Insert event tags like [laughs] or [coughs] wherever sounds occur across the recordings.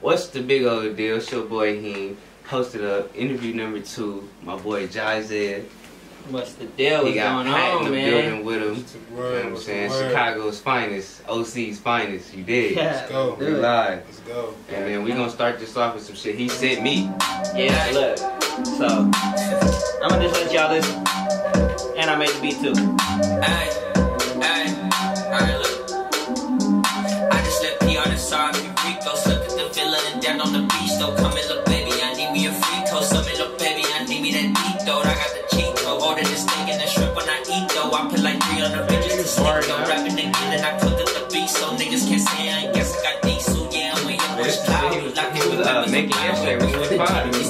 What's the big old deal? It's your boy Heem. Posted up interview number two. My boy Jai Z. What's the deal? What's He got going Pat in on, the man? building with him. What's the You know what I'm What's the saying? word? Chicago's finest, OC's finest. You did. Yeah, Let's go. We do it. live. Let's go. And then we gonna start this off with some shit he sent me. Yeah, look. So, I'm gonna just let y'all listen. And I made the beat too. Ay, ay, alright, look. I just let P on villa on the beach, though. Come look, baby, I need me a free coast. Come in, look, baby, I need me that deep, though. I got the cheat code. Order the steak and the shrimp when I eat, though. I put like 300 bitches to sleep, though. Rapping again and I cooked up the beat, so niggas can't say I ain't guess I got diesel. Yeah, I'm way up on the cloud. He was- Locked he in was, uh, members making of yesterday was power. fine. We stay that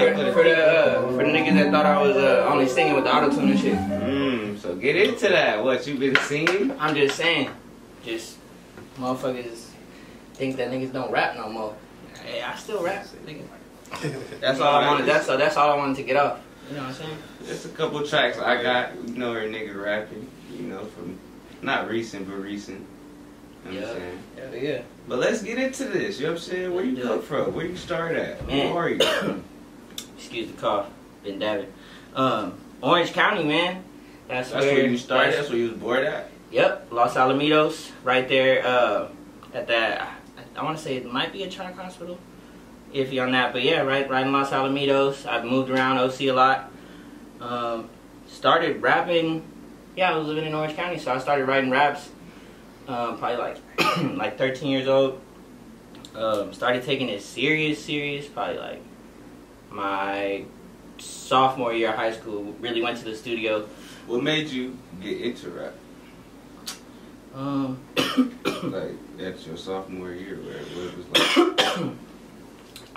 like for, for the, uh, for the niggas that thought I was uh, only singing with the auto tune and shit. Mm, so get into that. What you been seeing? I'm just saying, just motherfuckers think that niggas don't rap no more. Hey, I still rap, nigga. That's all I wanted. That's that's all I wanted to get off. You know what I'm saying? Just a couple tracks I got. You know, her nigga rapping. You know, from not recent but recent. You know what I'm saying? Hell yeah. But let's get into this. You know what I'm saying? Where you come from? Where you start at? Who are you? [coughs] Excuse the cough. Been dabbing. Um, Orange County, man. That's, That's where you started. That's where you was born at. Yep, Los Alamitos, right there uh, at that. I, I want to say it might be a Trunk Hospital, iffy on that. But yeah, right, right in Los Alamitos. I've moved around OC a lot. Um, started rapping. Yeah, I was living in Orange County, so I started writing raps. Um, probably like [clears throat] like 13 years old. Um, started taking it serious, serious. Probably like my sophomore year of high school. Really went to the studio. What made you get into rap? Um, [coughs] Like that's your sophomore year, where what it was like.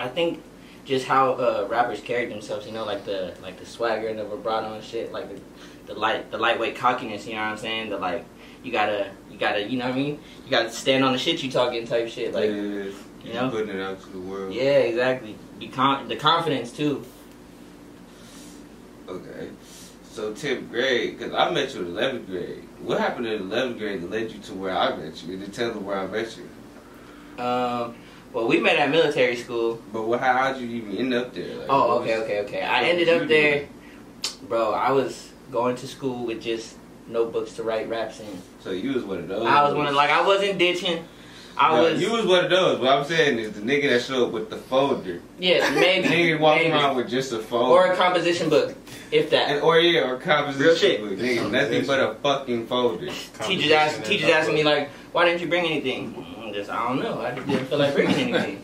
[coughs] I think just how uh, rappers carried themselves, you know, like the like the swagger and the vibrato and shit, like the, the light the lightweight cockiness, you know what I'm saying? The like you gotta you gotta you know what I mean? You gotta stand on the shit you talking type shit. Like you know? putting it out to the world. yeah, exactly. Be con- the confidence too. Okay. So 10th grade, because I met you in 11th grade. What happened in 11th grade that led you to where I met you? And then tell them where I met you. Um, well, we met at military school. But what, how, how'd you even end up there? Like, Oh, okay, was- okay, okay. I ended up there, doing? bro. I was going to school with just notebooks to write raps in. So you was one of those. I was one of like I wasn't ditching. I No, was You was one of those. What I'm saying is the nigga that showed up with the folder. yeah [laughs] maybe nigga walking maybe. around with just a folder. or a composition book, if that. and, or yeah, or composition. Real shit. book, Nigga, nothing but a fucking folder. teachers ask teachers asking me like, why didn't you bring anything? Mm, Just I don't know. I just didn't feel like bringing [laughs] anything.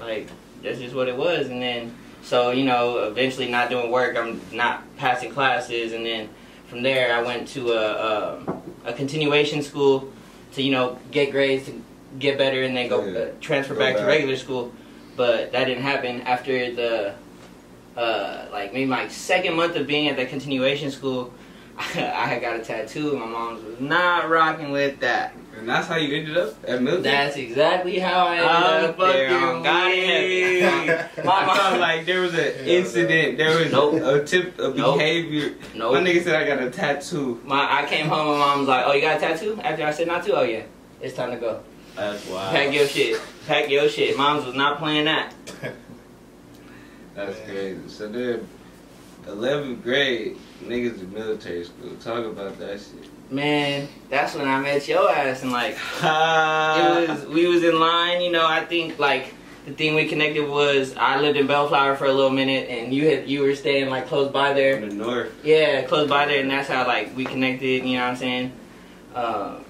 Like that's just what it was. And then so you know, eventually not doing work, I'm not passing classes, and then from there I went to a a, a continuation school to you know get grades to get better, and then go Yeah. uh, transfer Go back, to regular school. But that didn't happen after the uh, like maybe my second month of being at the continuation school. [laughs] I had got a tattoo, and my mom was not rocking with that. And that's how you ended up at military. That's exactly how I I'm ended up there. on God in heaven. My I felt like there was an incident, there was Nope. a tip, a Nope. behavior. Nope. My nigga said I got a tattoo. My I came home and mom was like, "Oh, you got a tattoo?" After I said not to, oh yeah, it's time to go. That's wild. Pack your shit. Pack your shit. Mom's was not playing that. [laughs] That's crazy. So then, 11th grade, niggas in military school. Talk about that shit. Man, that's when I met your ass and like Ah. [laughs] it was we was in line, you know, I think like the thing we connected was I lived in Bellflower for a little minute and you had you were staying like close by there. in the north. Yeah, close by there, and that's how like we connected. You know what I'm saying? Um,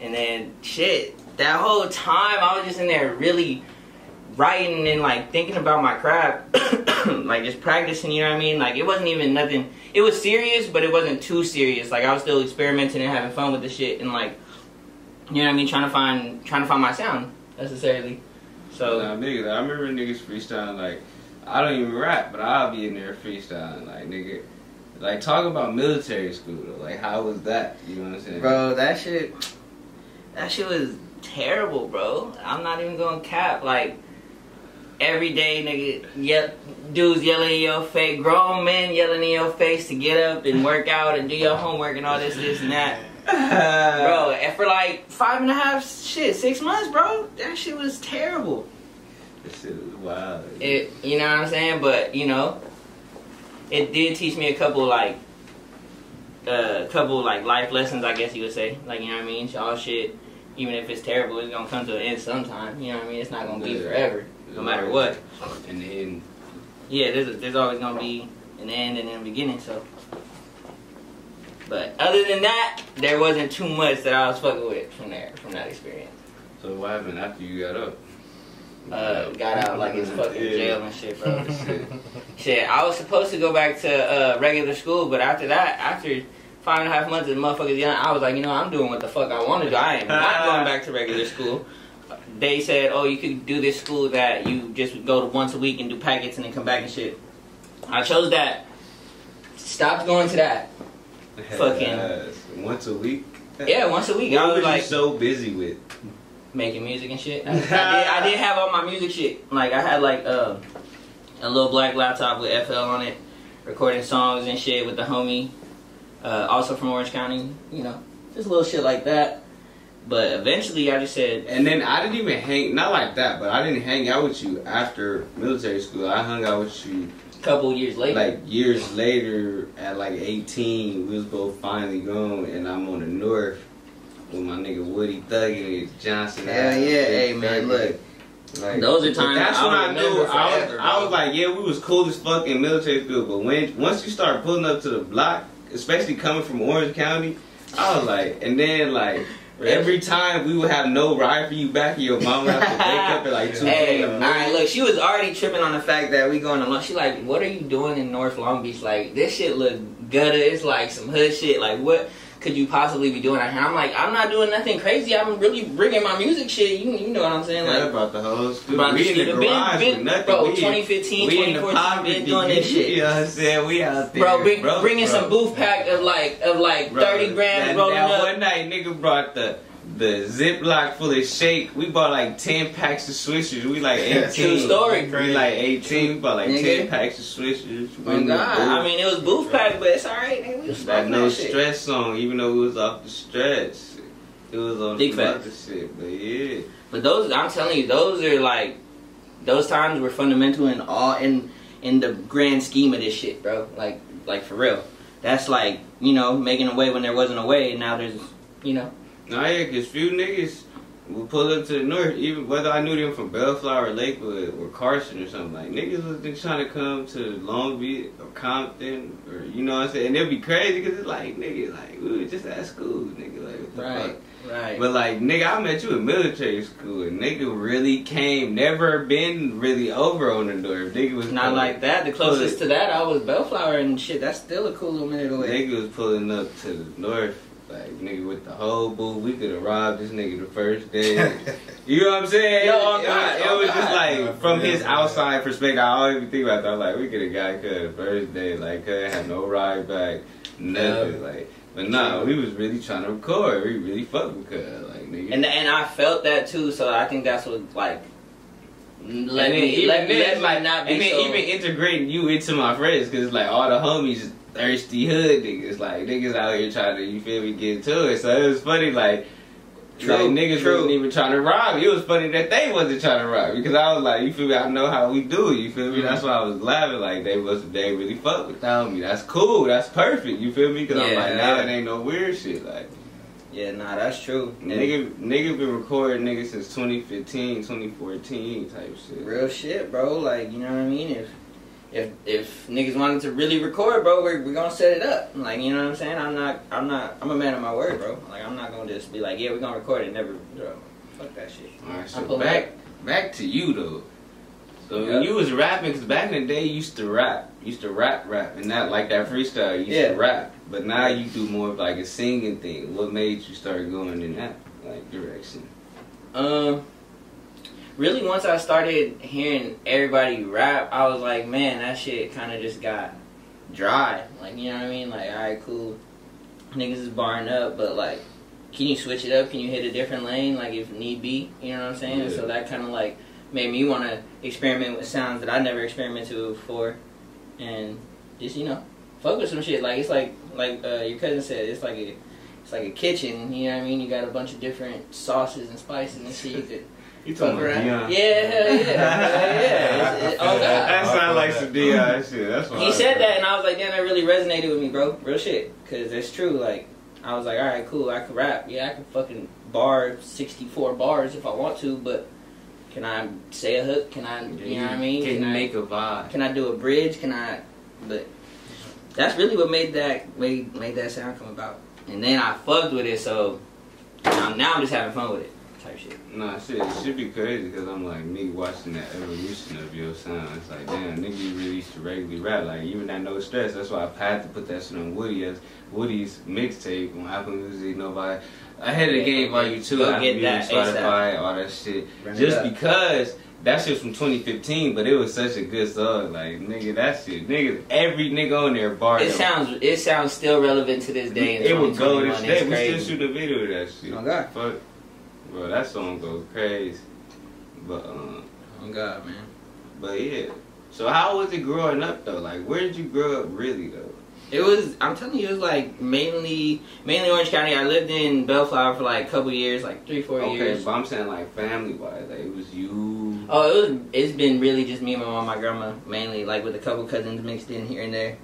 and then shit, that whole time I was just in there really writing and like thinking about my craft, [coughs] like just practicing. You know what I mean? Like it wasn't even nothing. It was serious, but it wasn't too serious. Like I was still experimenting and having fun with the shit, and like you know what I mean, trying to find trying to find my sound necessarily. So Nah, niggas, I remember niggas freestyling like I don't even rap, but I'll be in there freestyling like nigga. Like talk about military school though. Like how was that? You know what I'm saying? Bro, that shit, that shit was terrible, bro. I'm not even going to cap. Like every day, nigga, yell, dudes yelling in your face, grown men yelling in your face to get up and work out and do your homework and all this, this and that, [laughs] bro. And for like five and a half, shit, six months, bro, that shit was terrible. This shit was wild. It, you know what I'm saying? But you know, it did teach me a couple like, a couple like life lessons, I guess you would say. Like you know what I mean? All shit. Even if it's terrible, it's gonna come to an end sometime. You know what I mean? It's not gonna be forever, no matter what. And then Yeah, there's there's always gonna be an end and then a beginning. So, but other than that, there wasn't too much that I was fucking with from there from that experience. so what happened after you got up? Uh, got out like it's fucking Yeah. jail and shit, bro. Shit. [laughs] Shit, I was supposed to go back to uh, regular school, but after that, after five and a half months of motherfuckers young, I was like, you know, I'm doing what the fuck I want to do. I am not going back to regular [laughs] school. They said, oh, you could do this school that you just go to once a week and do packets and then come back and shit. I chose that. Stopped going to that. Fucking- Yes. once a week. Yeah, once a week. What I was like you so busy with? making music and shit. [laughs] I, I did. I did have all my music shit. Like I had like uh, a little black laptop with FL on it, recording songs and shit with the homie. Uh, also from Orange County, you know, just a little shit like that. But eventually, I just said, And then I didn't even hang, not like that, but I didn't hang out with you after military school. I hung out with you a couple years later, like years later at like 18. We was both finally grown, and I'm on the north with my nigga Woody Thuggin and Johnson. Hell Ave, yeah, hey, man, look. Like, Those are times That's I when I will knew. remember I was, I was like, yeah, we was cool as fuck in military school. But when once you start pulling up to the block, especially coming from Orange County, I was like, and then like. Every time we would have no ride for you back, and your mom would have to wake up at like two [laughs] Hey, all right, look, she was already tripping on the fact that we going to lunch. She like, what are you doing in North Long Beach? Like, this shit look gutter. It's like some hood shit. Like, what could you possibly be doing out here? I'm like, I'm not doing nothing crazy. I'm really bringing my music shit. You, you know what I'm saying? Yeah, about the. About we in the. Been- garage been- nothing. bro, we 2015, we 2014, been doing this shit. You know what I'm saying? We out there, bro, bring, bro, bringing bro. some booth pack of like of like Bro, 30 grams that, rolling that up. One night, nigga brought the the Ziploc full of shake. We bought like ten packs of swishers. We like eighteen. True story. We like eighteen. We bought like Nigga. ten packs of swishers. Oh, we Oh God! I mean, it was booth pack, but it's alright. nigga. We was that no that stress song, even though it was off the stretch. It was on Big some other shit, but yeah. But those, I'm telling you, those are like, those times were fundamental in all in in the grand scheme of this shit, bro. Like, like for real. That's like, you know, making a way when there wasn't a way, and now there's, you know. Nah, yeah, cause few niggas would pull up to the north, even whether I knew them from Bellflower, Lakewood, or Carson or something. Like niggas was just trying to come to Long Beach or Compton, or you know what I'm saying. And it'd be crazy cause it's like nigga, like we was just at school, nigga, like what the fuck. right. But like nigga, I met you in military school, and nigga really came, never been really over on the door. Nigga was Not pulling- like that. The closest to that, I was Bellflower and shit. That's still a cool little minute away. Nigga was pulling up to the north, like nigga with the whole boo. We could have robbed this nigga the first day. you know what I'm saying? Yo, it, oh God, was, it was just like from his outside perspective. I don't even think about that. I'm like, we could have got cut the first day. Like, could have no ride back, nothing. Like, but no, we was really trying to record. We really fucked with cut, like nigga. And and I felt that too, so I think that's what like. Let and then me even let, then, let me like, not be and then so. even integrating you into my friends, cause like all the homies thirsty hood niggas, like niggas out here trying to, you feel me, get to it. So it was funny, like. True, like niggas true. wasn't even trying to rob. me. It was funny that they wasn't trying to rob me, because I was like, you feel me? I know how we do it. You feel me? Mhm. That's why I was laughing. Like they was they really fuck without me. That's cool. That's perfect. You feel me? Because I'm like now yeah. it ain't no weird shit. Like yeah, nah, that's true. Nigga, nigga been recording nigga since 2015, 2014 type shit. Real shit, bro. Like, you know what I mean? If if if niggas wanted to really record, bro, we're, we're gonna set it up. Like, you know what I'm saying? I'm not I'm not I'm a man of my word, bro. Like I'm not gonna just be like, yeah, we're gonna record it never bro, fuck that shit. All right, so pull back back to you though. So when Yep. you was rapping, because back in the day you used to rap, you used to rap, rap, and not like that freestyle. You used Yeah. to rap, but now you do more of like a singing thing. What made you start going in that like direction? Um, really, once I started hearing everybody rap, I was like, man, that shit kind of just got dry. Like, you know what I mean? Like, all right, cool. Niggas is barring up, but like, can you switch it up? Can you hit a different lane, like if need be? You know what I'm saying? Yeah. So that kind of like made me want to experiment with sounds that I never experimented with before, and just you know, fuck with some shit. Like it's like like uh, your cousin said, it's like a it's like a kitchen. You know what I mean? You got a bunch of different sauces and spices and shit. You could [laughs] You talking about around. Dion? Yeah, hell yeah, hell yeah. It's- it- oh god. That sounds like some Dion shit. That's what He I said thought. that, and I was like, damn, that really resonated with me, bro. Real shit. Because it's true. Like, I was like, all right, cool. I can rap. Yeah, I can fucking bar 64 bars if I want to, but can I say a hook? Can I, you know what I mean? Can you I, make a vibe? can I do a bridge? Can I, but that's really what made that, made, made that sound come about. And then I fucked with it, so now, now I'm just having fun with it. Type shit. Nah, shit, it should be crazy because I'm like me watching that evolution of your sound. It's like, damn, nigga, you really used to regularly rap. Like, even that No Stress, that's why I had to put that shit on Woody as Woody's mixtape on Apple Music, Nobody. Ahead of the game, Volume 2, go Apple Music, that Spotify, all that shit. It Just because that shit's from 2015, but it was such a good song. Like, nigga, that shit, nigga, every nigga on there barred It sounds, it sounds still relevant to this day. It would go 2021. this day. We still shoot a video of that shit. Oh, God. Fuck. Bro, that song goes crazy. But um Oh God, man. but yeah. So how was it growing up though? Like where did you grow up really though? It was. I'm telling you, it was like mainly, mainly Orange County. I lived in Bellflower for like a couple years, like three, four okay, years. Okay, but I'm saying like family wise, like it was you. Oh, it was. It's been really just me, and my mom, my grandma, mainly, like with a couple cousins mixed in here and there.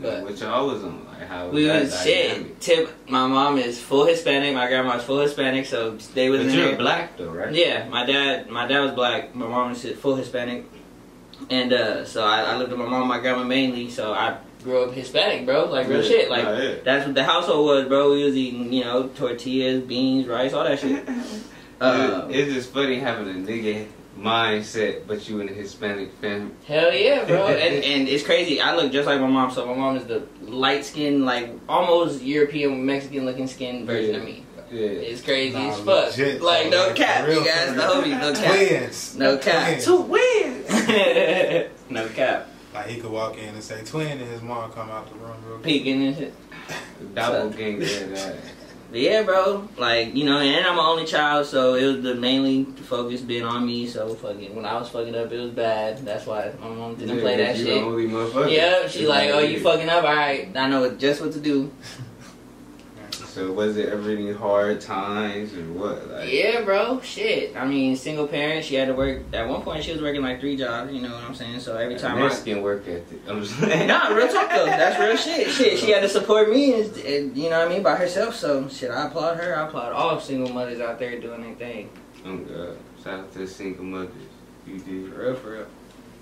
But- Which y'all was on, like how We that was shit. dynamic? Tip. My mom is full Hispanic. My grandma is full Hispanic, so they was But in you're there. black though, right? Yeah, my dad, my dad was black. My mom was full Hispanic, and uh, so I, I lived with my mom, my grandma mainly. So I grew up Hispanic, bro. Like real Yeah. shit. Like Nah, yeah. that's what the household was, bro. We was eating, you know, tortillas, beans, rice, all that shit. [laughs] Uh, It- it's just funny having a nigga mindset, but you in a Hispanic family. hell yeah, bro. [laughs] and, and it's crazy. I look just like my mom. So my mom is the light skinned, like almost European, Mexican looking skin version of me. Yeah. It's crazy Nah, as fuck. legit, like no like, cap, you guys, for the no cap. Twins. No cap. Twins. [laughs] Two wins. [laughs] no cap. Like he could walk in and say twin, and his mom come out the room real quick. Peeking and shit. Double So- gang, yeah, that. But yeah, bro. Like, you know, and I'm an only child, so it was the mainly focus been on me. So fucking when I was fucking up, it was bad. That's why my mom didn't play Yeah, that you shit. The. Yeah, she like, oh, you fucking up. All right, I know just what to do. [laughs] So was it ever any hard times or what? Like, Yeah, bro. Shit. I mean, single parent. She had to work. At one point, she was working like three jobs. You know what I'm saying? So every time I. Mexican work ethic. I'm just saying. Nah, real talk though. That's real shit. Shit, she had to [laughs] support me, and, and you know what I mean, by herself. So shit, I applaud her. I applaud all single mothers out there doing their thing. Oh God! Shout out to the single mothers. You did. For real, for real.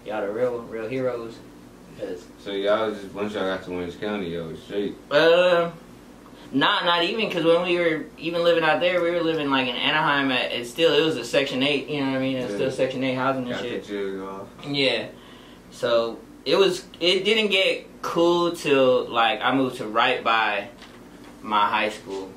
Y'all the real, real heroes. Cause So y'all just once y'all got to Orange County, y'all was straight. Uh, not not even because when we were even living out there, we were living like in Anaheim. At it's still it was a Section Eight. You know what I mean? It's Yeah. still Section Eight housing and Got the shit. jug off. Yeah. So it was. It didn't get cool till like I moved to right by my high school,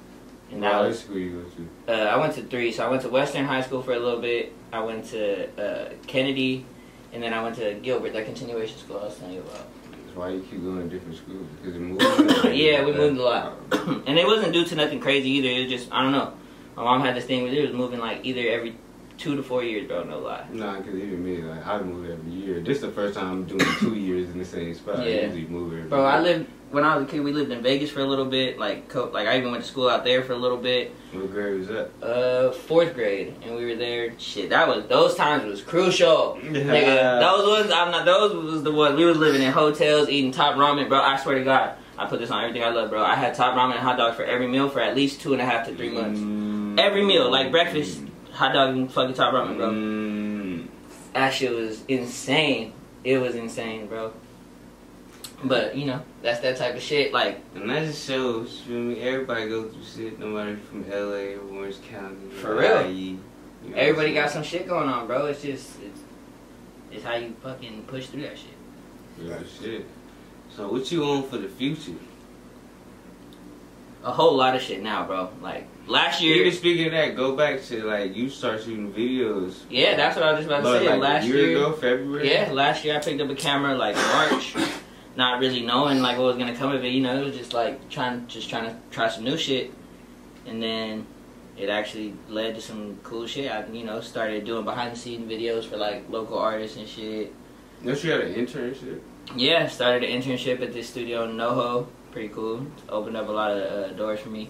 and that What high was. school you go to? Uh, I went to three. So I went to Western High School for a little bit. I went to uh, Kennedy, and then I went to Gilbert, that continuation school I was telling you about. That's why you keep going to different schools because it [coughs] moved. Yeah, we moved a lot. [coughs] and it wasn't due to nothing crazy either. It was just I don't know. My mom had this thing where it was moving like either every two to four years, bro. No lie. Nah, because even me, like I move every year. This is the first time I'm doing two years in the same spot. I Yeah. usually move every Bro, year. I lived when I was a kid. We lived in Vegas for a little bit. Like, co- like I even went to school out there for a little bit. What grade was that? Uh, fourth grade, and we were there. Shit, that was those times was crucial. Nigga, Yeah. those ones. I'm not. Those was the ones we was living in hotels, eating top ramen, bro. I swear to God, I put this on everything I love, bro. I had top ramen and hot dog for every meal for at least two and a half to three months. Mm. Every meal, like breakfast, hot dog and fucking top ramen, bro. Mm. That shit was insane. It was insane, bro. But you know, that's that type of shit. Like, And that just shows, you feel me? Everybody goes through shit, no matter from LA or Orange County. or For real. You know everybody got some shit going on, bro. It's just, it's, it's how you fucking push through that shit. Real shit. So what you on for the future? a whole lot of shit now, bro. Like last year, Even speaking of that, go back to like you start shooting videos. yeah, that's what I was just about to But, say. like last a year, year, ago, February. yeah, last year I picked up a camera like March, not really knowing like what was gonna come of it. You know, it was just like trying, just trying to try some new shit, and then it actually led to some cool shit. I, you know, started doing behind the scenes videos for like local artists and shit. No, she had an internship. Yeah, started an internship at this studio in NoHo. Pretty cool. Opened up a lot of uh, doors for me.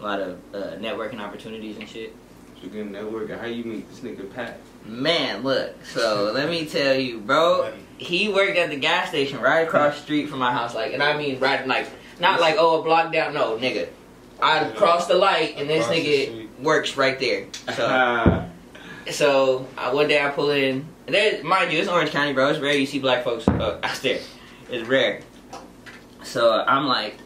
A lot of uh, networking opportunities and shit. She good networking? How you meet this nigga Pat? Man, look. So [laughs] let me tell you, bro. He worked at the gas station right across the street from my house. Like, and I mean, right, like, not like oh a block down. No, nigga. I crossed the light, and this nigga works right there. So. [laughs] So uh, one day I pull in, and there, mind you, it's Orange County, bro. It's rare you see black folks uh, out there. It's rare. So I'm like,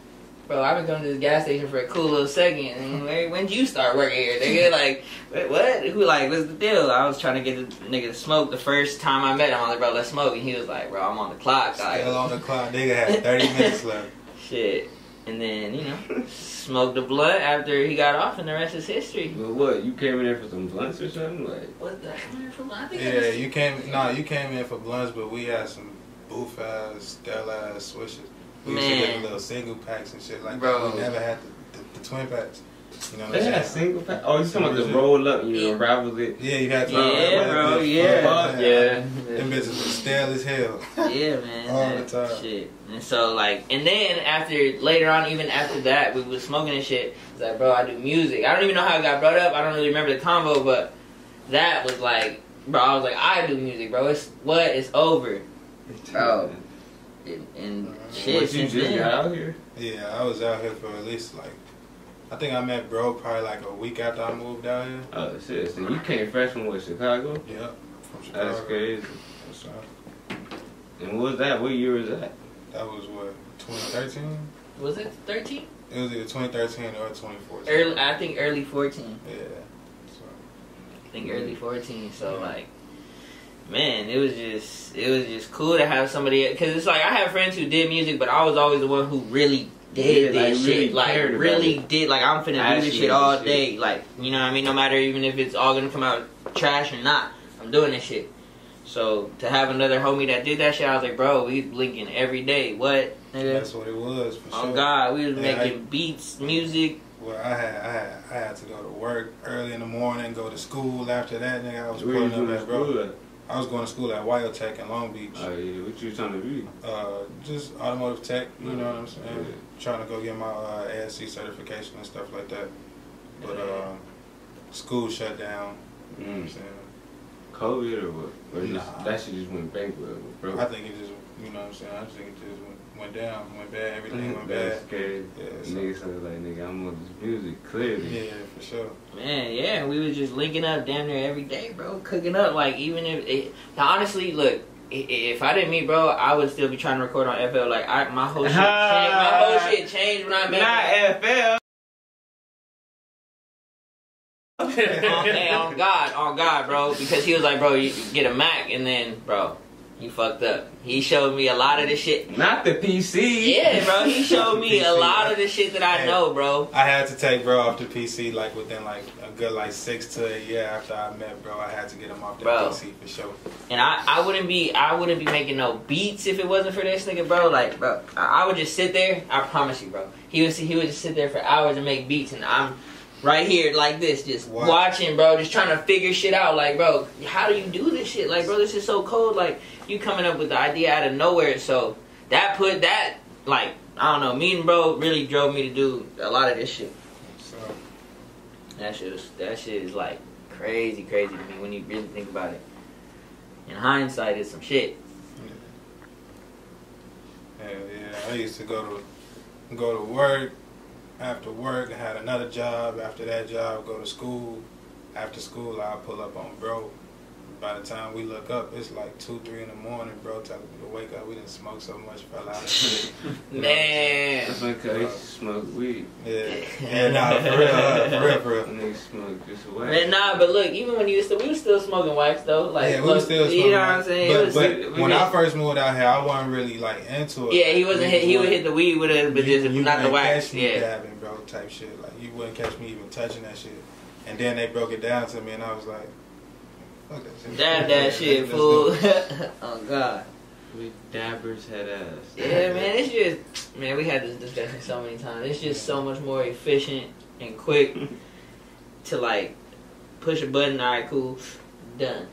bro, I've been coming to this gas station for a cool little second. And when when'd you start working here? Nigga, [laughs] like, wait, what? Who like, what's the deal? I was trying to get the nigga to smoke the first time I met him. I was like, bro, let's smoke. And he was like, bro, I'm on the clock. Still Like, on the clock. Nigga had 30 minutes left. [laughs] [laughs] shit. And then you know, smoked the blunt after he got off, and the rest is history. but what? You came in there for some blunts or something? Like, What the? I think Yeah, just- you came. Nah, you came in for blunts, but we had some boof ass, stale ass swishes. We used to Man. get the little single packs and shit like Bro. that. We never had the, the, the twin packs. You know what they I'm had saying? single pack. Oh, you talking about the roll up? You unravel it. Yeah, you had to. Yeah, bro. Yeah, yeah. Them bitches was stale as hell. Yeah, man. [laughs] All the time. Shit. And so like, and then after later on, even after that, we was smoking and shit. It's like, bro, I do music. I don't even know how it got brought up. I don't really remember the combo, but that was like, bro, I was like, I do music, bro. It's what? It's over. Bro. And, and uh, shit. What you since just got out here? Yeah, I was out here for at least like, I think I met bro probably like a week after I moved out here. Oh shit! So you came fresh from what Chicago? Yep, from Chicago. That's crazy. So, And what was that? What year was that? that was what 2013. Was it thirteen? It was either 2013 or 2014. Early, I think early fourteen. Yeah. So, I think early 14. So like, man, it was just it was just cool to have somebody because it's like I have friends who did music, but I was always the one who really did Yeah, like, this really shit. Like really it. did. Like I'm finna do this shit all shit. day. Like you know what I mean. No matter even if it's all gonna come out trash or not, I'm doing this shit. So to have another homie that did that shit, I was like, bro, we blinking every day. What? Nigga? that's what it was for Oh sure. God, we was Yeah, making I- beats, music. Well, I had, I had I had to go to work early in the morning, go to school after that. Nigga, I was Where pulling up doing at bro. at? I was going to school at WyoTech in Long Beach. Oh yeah, what you trying to be? Uh, just automotive tech, you know what I'm saying? Yeah. Trying to go get my uh, ASE certification and stuff like that. But uh, school shut down. You know what I'm Mm. saying? COVID or what? Or just, Nah. that shit just went bankrupt, bro. I think it just, you know what I'm saying? I just think it just went, went down, went bad. Everything went That's bad. scary. Yeah, so- Niggas sound like nigga, I'm on this music clearly. Yeah, for sure. Man, yeah, we was just linking up down there every day, bro. Cooking up, like even if it, honestly, look, i- i- if I didn't meet bro, I would still be trying to record on FL. Like I, my whole shit, [laughs] changed, my whole shit changed when I met. Not FL. [laughs] on, hey, on God, on God, bro, because he was like, bro, you get a Mac, and then, bro, he fucked up. He showed me a lot of the shit. Not the PC. Yeah, bro, he showed me a lot of the shit that I know, bro. I had to take bro off the PC like within like a good like six to a year after I met bro. I had to get him off the Bro. PC for sure. And I, I wouldn't be I wouldn't be making no beats if it wasn't for this nigga, bro. Like, bro, I, I would just sit there. I promise you, bro. He would he would just sit there for hours and make beats, and I'm right here like this, just Watch. watching, bro, just trying to figure shit out. Like, bro, how do you do this shit? Like, bro, this is so cold. Like, you coming up with the idea out of nowhere. So that put that like I don't know. Me and bro really drove me to do a lot of this shit. So That shit was, that shit is like crazy, crazy to me when you really think about it. In hindsight, it's some shit. yeah, yeah. I used to go to go to work. After work, I had another job. After that job, go to school. After school, I pull up on bro. By the time we look up, it's like two, three in the morning, bro. Telling me to wake up. We didn't smoke so much, fell out. of shit. [laughs] Man. That's because I smoke weed. Yeah, yeah, nah, for real, uh, for real, for real. Niggas smoke just away. Man, nah, but look, even when you used to, we was still smoking wax though. Like, yeah, we look, was still you smoking. know what I'm saying? But, was, but we when did- I first moved out here, I wasn't really like into it. yeah, he wasn't. Hit, he would hit the weed with it, but you- just you not the wouldn't wax. Catch me Yeah. dabbing, bro, type shit. Like you wouldn't catch me even touching that shit. And then they broke it down to me, and I was like, "Fuck that shit." Dab that shit, fool. [laughs] oh God. We dabbers head ass. Yeah, man, it's just man, we had this discussion so many times. It's just so much more efficient and quick [laughs] to like push a button. All right, cool, done.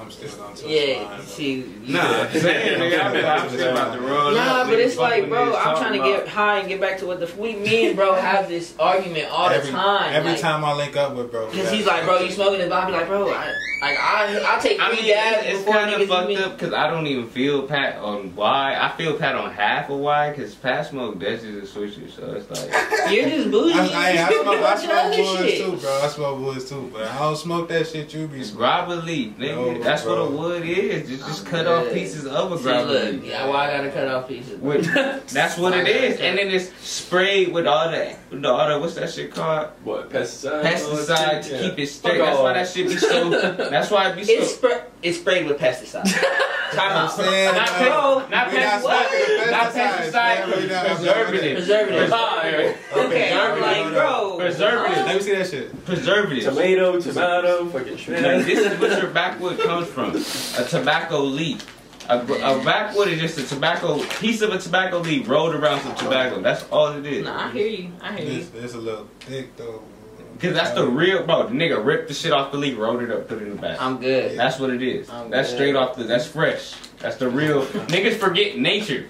I'm still gonna touch Yeah, mine, though. see, Nah, saying, nigga, I've been [laughs] I'm still about to roll Nah, but it's like, bro, I'm trying to talking get high and get back to what the we, me and bro have this argument all every, the time. Every like, time I link up with bro, Cause he's like, bro, you smoking this? But I be like, bro, I, like I, I take I three mean, dabs it's before kind niggas of fucked even. up because I don't even feel Pat on why. I feel Pat on half of why because Pat smoke Dutches and switches, so it's like [laughs] You're just bougie. I, I, I You smoke, I bunch [laughs] smoke woods too, bro. I smoke woods too, but I don't smoke that shit you be it's smoking. grabba leaf, nigga. That's bro. what a wood is. Just, just cut good. off pieces of a look, yeah, why I gotta cut off pieces? With- That's what it is, and then it's sprayed with all the, with all the what's that shit called? What pesticide? Pesticide to Yeah. keep it straight. That's why that shit be so. That's why it be so. It's spray, it's sprayed with pesticide. [laughs] Time out. saying, Not pe- not we not pesticide- not pesticide, man. Preservative. Preservative. Yeah. Okay, I'm like, bro. Preservative. Let me see that shit. Preservatives. Tomato, tomato, fucking Like, this is where your backwood comes from. A tobacco leaf. A, a backwood is just a tobacco piece of a tobacco leaf rolled around some tobacco. That's all it is. Nah, I hear you. I hear you. It's, this a little thick though. Cause that's the real bro. The nigga ripped the shit off the leaf, rolled it up, put it in the bag. I'm good. That's what it is. I'm That's good. straight off the. That's fresh. That's the real. Niggas forget nature.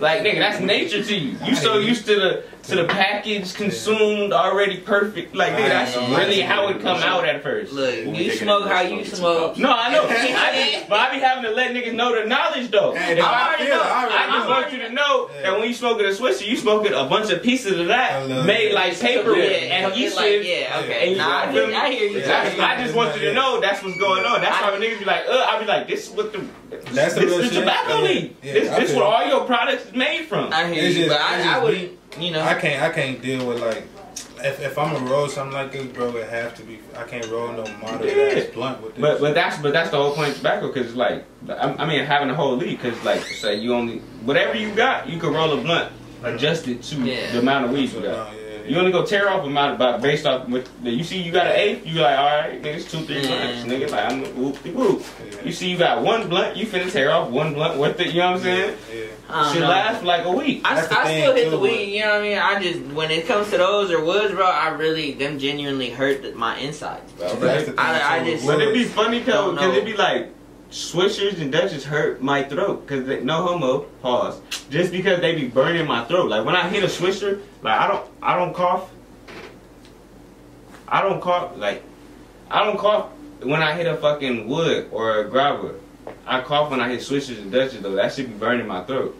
Like nigga, that's nature to you. You so used to the to the package consumed already perfect. Like nigga, that's really how it come out at first. Look, When you smoke how you smoke smoke. No, I know. [laughs] I be, but I be having to let niggas know the knowledge though. Hey, I I already know. I already I just know. want you to know Yeah. that when you smoking a Swisher, you smoking a bunch of pieces of that made like paper yeah, and and yeast like, yeah, okay. And Nah, I, you hear. I hear you. I, I just want you to know that's what's going on. That's why when niggas be like, uh, I be like, this is what the That's the this real is shit. tobacco Yeah. leaf. Yeah, this I this what all your products is made from. I hear It's you, just- but I, I wouldn't, you know. I can't I can't deal with like if, if I'm gonna roll something like this, bro, it have to be. I can't roll no moderate Yeah. ass blunt with this. But but that's but that's the whole point of tobacco because like I, I mean having a whole leaf because like say you only whatever you got you can roll a blunt mm-hmm. adjusted to Yeah. the amount of weed you No, got. Yeah, You only go tear off amount about based off what you see you got an eighth you like all right nigga it's two three blunts Yeah. nigga like I'm whoop de whoop. yeah. You see you got one blunt you finna tear off one blunt worth it you know what I'm saying? Yeah, I Should know. last for like a week. I, I still hit too, the but- weed, you know what I mean? I just, when it comes to those or woods, bro, I really, them genuinely hurt my insides, bro. yeah. That's I- I just- with But it'd be funny though, Don't because it'd be like swishers and Dutchess hurt my throat. Cause they, no homo, pause. Just because they be burning my throat. Like when I hit a swisher, like I don't, I don't cough. I don't cough like, I don't cough when I hit a fucking wood or a grabba. I cough when I hit swishers and Dutchess though. That should be burning my throat.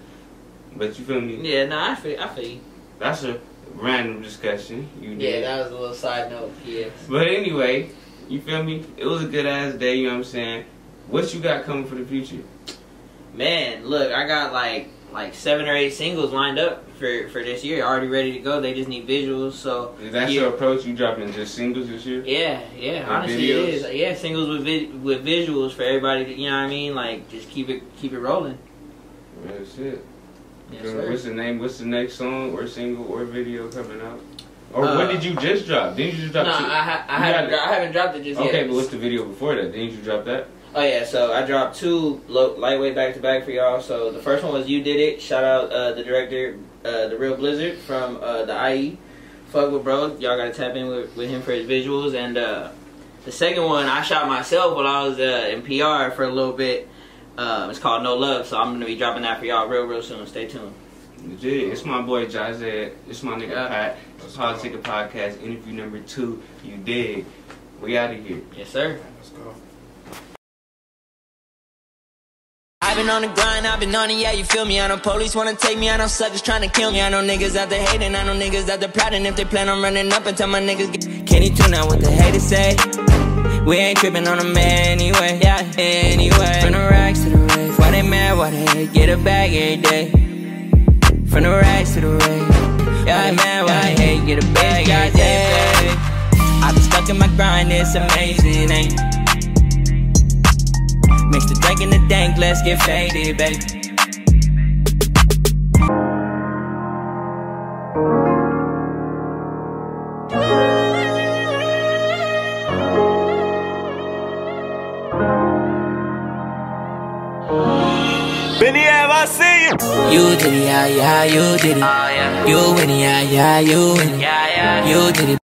But you feel me? Yeah, no, I feel, I feel you. That's a random discussion. You Yeah, that was a little side note, yeah. But anyway, you feel me? It was a good ass day, you know what I'm saying? What you got coming for the future? Man, look, I got like, like seven or eight singles lined up for, for this year, already ready to go. They just need visuals, so. Is that Yeah. your approach? You dropping just singles this year? Yeah, yeah, And honestly videos? it is. Yeah, singles with vi- with visuals for everybody, to, you know what I mean? Like, just keep it, keep it rolling. That's it. Yes, Girl. What's the name? What's the next song or single or video coming out? Or Uh, what did you just drop? Didn't you just No, drop two? I, ha- I haven't, dro- I haven't dropped it just okay, yet. Okay, but what's the video before that? Didn't you drop that? Oh yeah, so I dropped two low, lightweight back to back for y'all. So the first one was "You Did It." Shout out uh, the director, uh, the Real Blizzard from uh, the IE. Fuck with bro, y'all gotta tap in with, with him for his visuals. And uh, the second one I shot myself while I was uh, in PR for a little bit. Um, it's called No Love, so I'm gonna be dropping that for y'all real real soon. Stay tuned. Legit. It's my boy Jazed. It's my nigga Yeah. Pat. Let's Politica. Podcast, interview number two. You did. We out of here. Yes sir. I've been on the grind, I've been on it, yeah, you feel me? I know police wanna take me, I know suckers tryna kill me. I know niggas out there hating, I know niggas out there plotting. If they plan on running up and tell my niggas, get- can you tune out what the haters say? We ain't tripping on them anyway. Yeah, anyway. From the racks to the rave. Why they mad? Why they hate? Get a bag every day. From the racks to the rave. Yeah, they mad? Why they hate? Get a bag every day. Baby. I've been stuck in my grind, it's amazing, ain't it? Mix the drink and the dank, let's get faded, baby. Benny Ave, I see you. You did it, yeah, yeah, you did it. You win it, yeah, yeah, you win it. You did it,